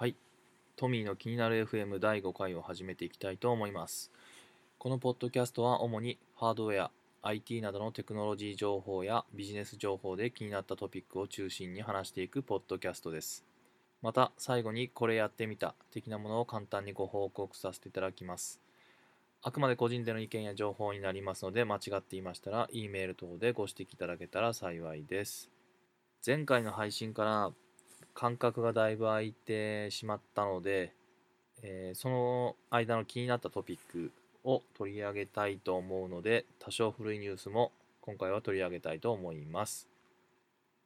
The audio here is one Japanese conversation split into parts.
はい。トミーの気になる FM 第5回を始めていきたいと思います。このポッドキャストは主にハードウェア、IT などのテクノロジー情報やビジネス情報で気になったトピックを中心に話していくポッドキャストです。また、最後にこれやってみた的なものを簡単にご報告させていただきます。あくまで個人での意見や情報になりますので、間違っていましたら、E メール等でご指摘いただけたら幸いです。前回の配信から間隔がだいぶ空いてしまったので、えーその間の気になったトピックを取り上げたいと思うので多少古いニュースも今回は取り上げたいと思います、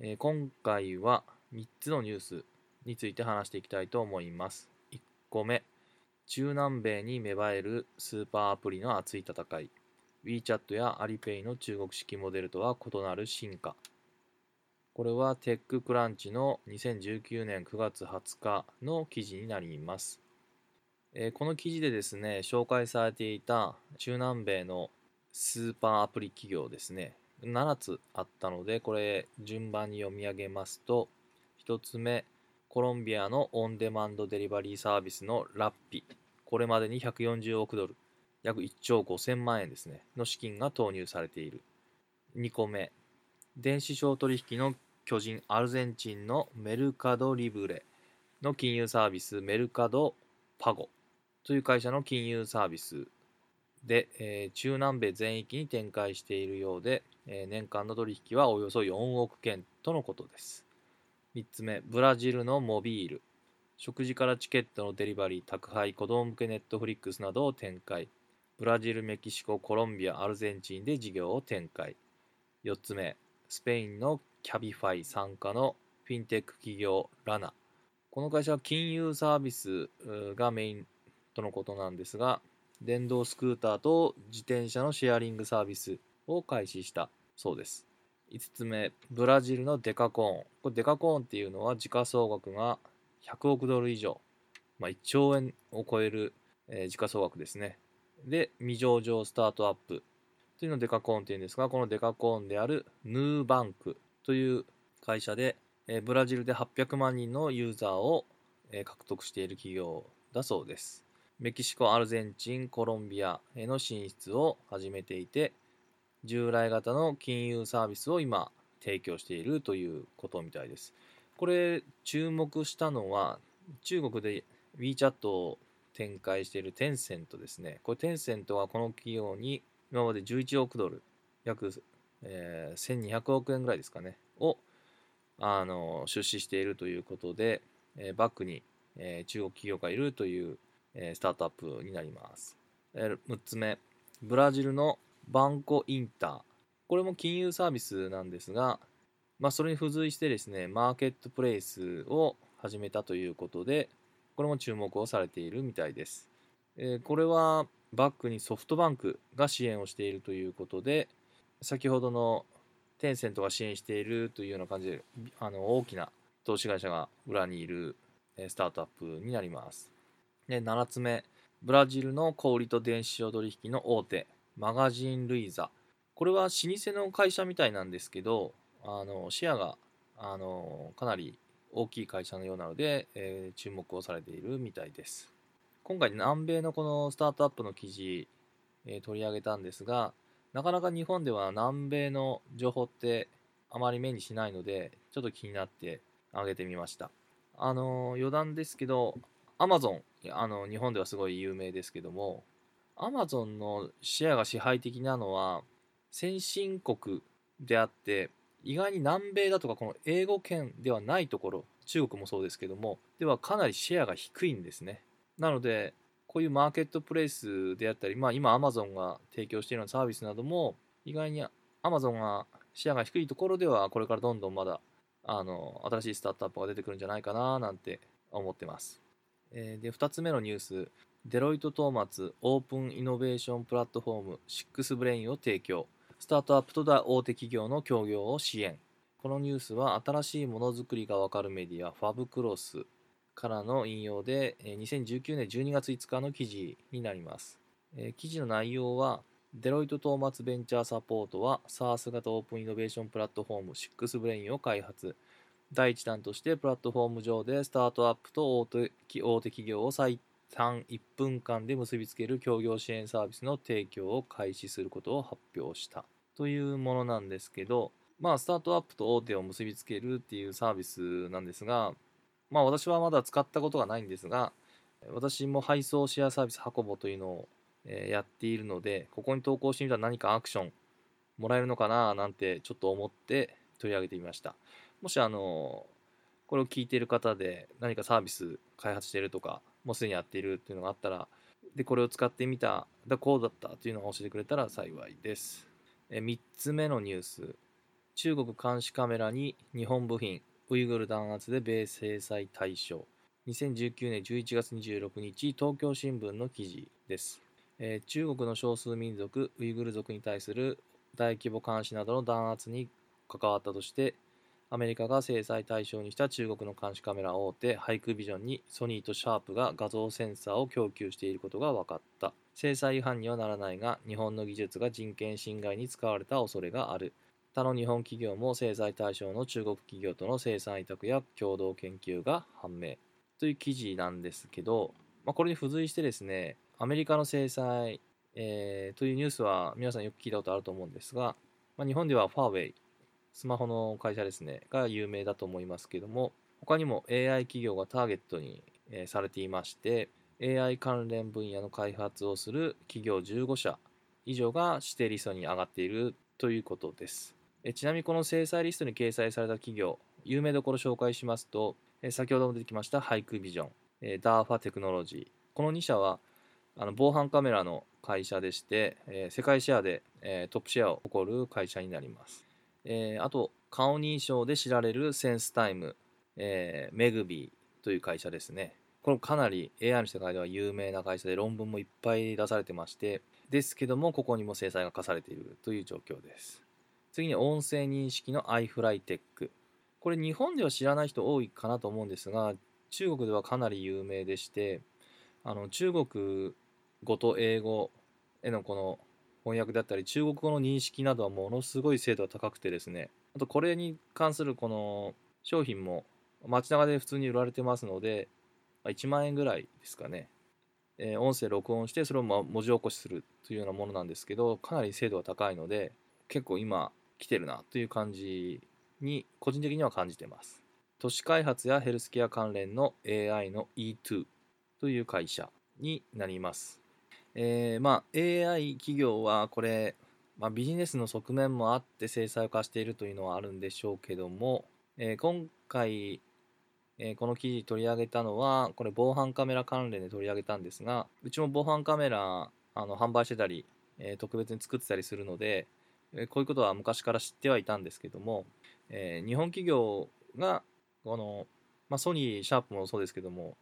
えー今回は3つのニュースについて話していきたいと思います。1個目中南米に芽生えるスーパーアプリの熱い戦い。WeChat や Alipay の中国式モデルとは異なる進化。これはテッククランチの2019年9月20日の記事になります。えーこの記事でですね、紹介されていた中南米のスーパーアプリ企業ですね、7つあったので、これ順番に読み上げますと、1つ目、コロンビアのオンデマンドデリバリーサービスのラッピ。これまでに140億ドル、約1兆5000万円ですね、の資金が投入されている。2個目、電子商取引の巨人アルゼンチンのメルカドリブレの金融サービスメルカドパゴという会社の金融サービスで、えー中南米全域に展開しているようで、えー年間の取引はおよそ4億件とのことです。3つ目ブラジルのモビール食事からチケットのデリバリー宅配子供向けネットフリックスなどを展開。ブラジルメキシココロンビアアルゼンチンで事業を展開。4つ目スペインのキャビファイ傘下のフィンテック企業ラナこの会社は金融サービスがメインとのことなんですが電動スクーターと自転車のシェアリングサービスを開始したそうです。5つ目ブラジルのデカコーン。これデカコーンっていうのは時価総額が100億ドル以上、まあ、1兆円を超える、え時価総額ですね。で未上場スタートアップ。というのをデカコーンというんですが、このデカコーンであるヌーバンク。という会社で、えブラジルで800万人のユーザーを、え獲得している企業だそうです。メキシコ、アルゼンチン、コロンビアへの進出を始めていて、従来型の金融サービスを今提供しているということみたいです。これ注目したのは中国で WeChat を展開しているテンセントですね。これテンセントはこの企業に今まで11億ドル、約、えー1200億円ぐらいですかね、をあの出資しているということで、えーバックに、えー中国企業がいるという、えスタートアップになります。え6つ目、ブラジルのバンコインター。これも金融サービスなんですが、まあ、それに付随してですね、マーケットプレイスを始めたということで、これも注目をされているみたいです。えこれはバックにソフトバンクが支援をしているということで、先ほどのテンセントが支援しているというような感じで、あの大きな投資会社が裏にいるスタートアップになります。で7つ目、ブラジルの小売と電子商取引の大手、マガジン・ルイザ。これは老舗の会社みたいなんですけど、あのシェアがあのかなり大きい会社のようなので、えー注目をされているみたいです。今回南米のこのスタートアップの記事、えー取り上げたんですがなかなか日本では南米の情報ってあまり目にしないのでちょっと気になってあげてみました。あの余談ですけどアマゾンあの日本ではすごい有名ですけどもアマゾンのシェアが支配的なのは先進国であって意外に南米だとかこの英語圏ではないところ中国もそうですけどもではかなりシェアが低いんですね。なのでこういうマーケットプレイスであったり、まあ、今 Amazon が提供しているようなサービスなども意外に Amazon がシェアが低いところではこれからどんどんまだあの新しいスタートアップが出てくるんじゃないかななんて思ってます。えで2つ目のニュース。デロイト・トーマツオープンイノベーションプラットフォーム6ブレインを提供。スタートアップと大手企業の協業を支援。このニュースは新しいものづくりがわかるメディアファブクロスからの引用で2019年12月5日の記事になります、記事の内容はデロイト・トーマツベンチャーサポートは SaaS 型オープンイノベーションプラットフォーム6ブレインを開発。第1弾としてプラットフォーム上でスタートアップと大手大手企業を最短1分間で結びつける協業支援サービスの提供を開始することを発表した。というものなんですけどまあスタートアップと大手を結びつけるっていうサービスなんですがまあ私はまだ使ったことがないんですが私も配送シェアサービスハコボというのをやっているのでここに投稿してみたら何かアクションもらえるのかななんてちょっと思って取り上げてみました。もしあのこれを聞いている方で何かサービス開発しているとかもうすでにやっているっていうのがあったらでこれを使ってみただこうだったというのを教えてくれたら幸いです。え3つ目のニュース。中国監視カメラに日本部品ウイグル弾圧で米制裁対象。2019年11月26日東京新聞の記事です、えー、中国の少数民族ウイグル族に対する大規模監視などの弾圧に関わったとしてアメリカが制裁対象にした中国の監視カメラ大手ハイクビジョンにソニーとシャープが画像センサーを供給していることが分かった。制裁違反にはならないが日本の技術が人権侵害に使われた恐れがある。他の日本企業も制裁対象の中国企業との生産委託や共同研究が判明という記事なんですけど、まあ、これに付随してですねアメリカの制裁、えー、というニュースは皆さんよく聞いたことあると思うんですが、まあ、日本ではファーウェイスマホの会社ですね、が有名だと思いますけども、他にも AI 企業がターゲットに、えされていまして、AI 関連分野の開発をする企業15社以上が指定リストに上がっているということです。えちなみにこの制裁リストに掲載された企業、有名どころ紹介しますと、え先ほども出てきましたハイクビジョン、え DARPA テクノロジー、この2社はあの防犯カメラの会社でして、え世界シェアで、えトップシェアを誇る会社になります。え、あと、顔認証で知られるセンスタイム、えー、メグビーという会社ですね。これかなり AI の世界では有名な会社で論文もいっぱい出されてまして、ですけども、ここにも制裁が課されているという状況です。次に音声認識の iFlyTech。これ日本では知らない人多いかなと思うんですが、中国ではかなり有名でして、あの中国語と英語へのこの翻訳だったり中国語の認識などはものすごい精度が高くてですねあとこれに関するこの商品も街中で普通に売られてますので1万円ぐらいですかね、えー、音声録音してそれを文字起こしするというようなものなんですけどかなり精度が高いので結構今来てるなという感じに個人的には感じてます。都市開発やヘルスケア関連の AI の E2 という会社になります。えー、まあ AI 企業はこれ、まあ、ビジネスの側面もあって制裁化しているというのはあるんでしょうけども、えー、今回、えー、この記事取り上げたのはこれ防犯カメラ関連で取り上げたんですがうちも防犯カメラあの販売してたり、え特別に作ってたりするので、こういうことは昔から知ってはいたんですけども、え日本企業がこの、まあ、ソニーシャープもそうですけども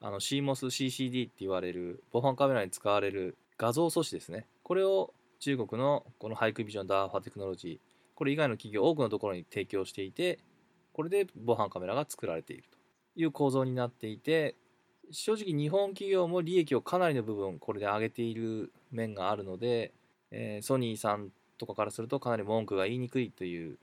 CMOS-CCD って言われる防犯カメラに使われる画像素子ですね。これを中国のこのハイクビジョンダーファテクノロジー、これ以外の企業多くのところに提供していて、これで防犯カメラが作られているという構造になっていて、正直日本企業も利益をかなりの部分これで上げている面があるので、えー、ソニーさんとかからするとかなり文句が言いにくいという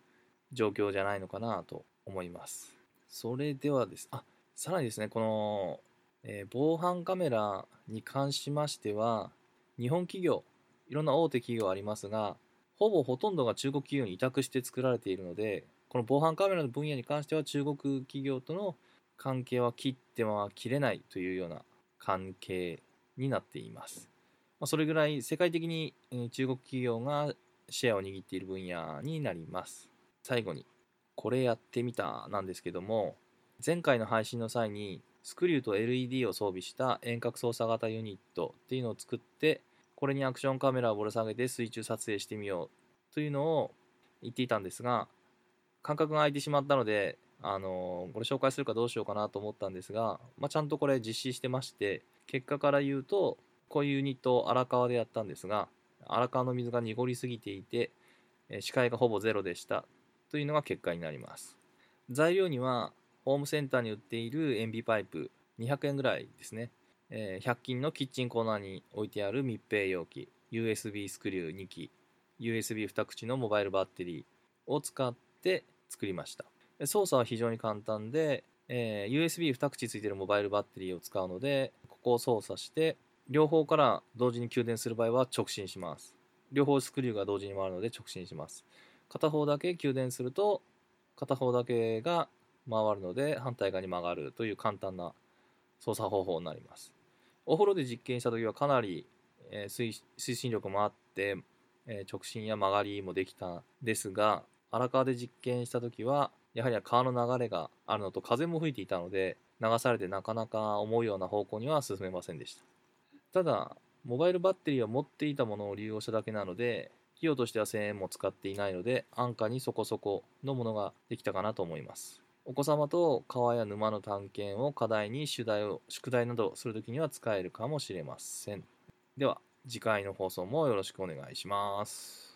状況じゃないのかなと思います。それではです。あ、さらにですね、このえー、防犯カメラに関しましては、日本企業、いろんな大手企業ありますが、ほぼほとんどが中国企業に委託して作られているので、この防犯カメラの分野に関しては中国企業との関係は切っては切れないというような関係になっています。ま、それぐらい世界的に中国企業がシェアを握っている分野になります。最後に、これやってみたなんですけども、前回の配信の際にスクリューと LED を装備した遠隔操作型ユニットっていうのを作ってこれにアクションカメラをぶら下げて水中撮影してみようというのを言っていたんですが感覚が空いてしまったのであのこれ紹介するかどうしようかなと思ったんですが、まあ、ちゃんとこれ実施してまして結果から言うとこういうユニットを荒川でやったんですが荒川の水が濁りすぎていて視界がほぼゼロでした。というのが結果になります。材料にはホームセンターに売っている塩ビパイプ200円ぐらいですね、え、100均のキッチンコーナーに置いてある密閉容器 USB スクリュー2機 USB2 口のモバイルバッテリーを使って作りました。操作は非常に簡単で、え USB2 口ついてるモバイルバッテリーを使うのでここを操作して両方から同時に給電する場合は直進します。両方スクリューが同時に回るので直進します。片方だけ給電すると片方だけが回るので反対側に曲がるという簡単な操作方法になります。お風呂で実験した時はかなり、え推進力もあって、え直進や曲がりもできたんですが荒川で実験した時はやはり川の流れがあるのと風も吹いていたので流されてなかなか思うような方向には進めませんでした。ただモバイルバッテリーは持っていたものを利用しただけなので費用としては1000円も使っていないので安価にそこそこのものができたかなと思います。お子様と川や沼の探検を課題に主題を宿題などするときには使えるかもしれません。では次回の放送もよろしくお願いします。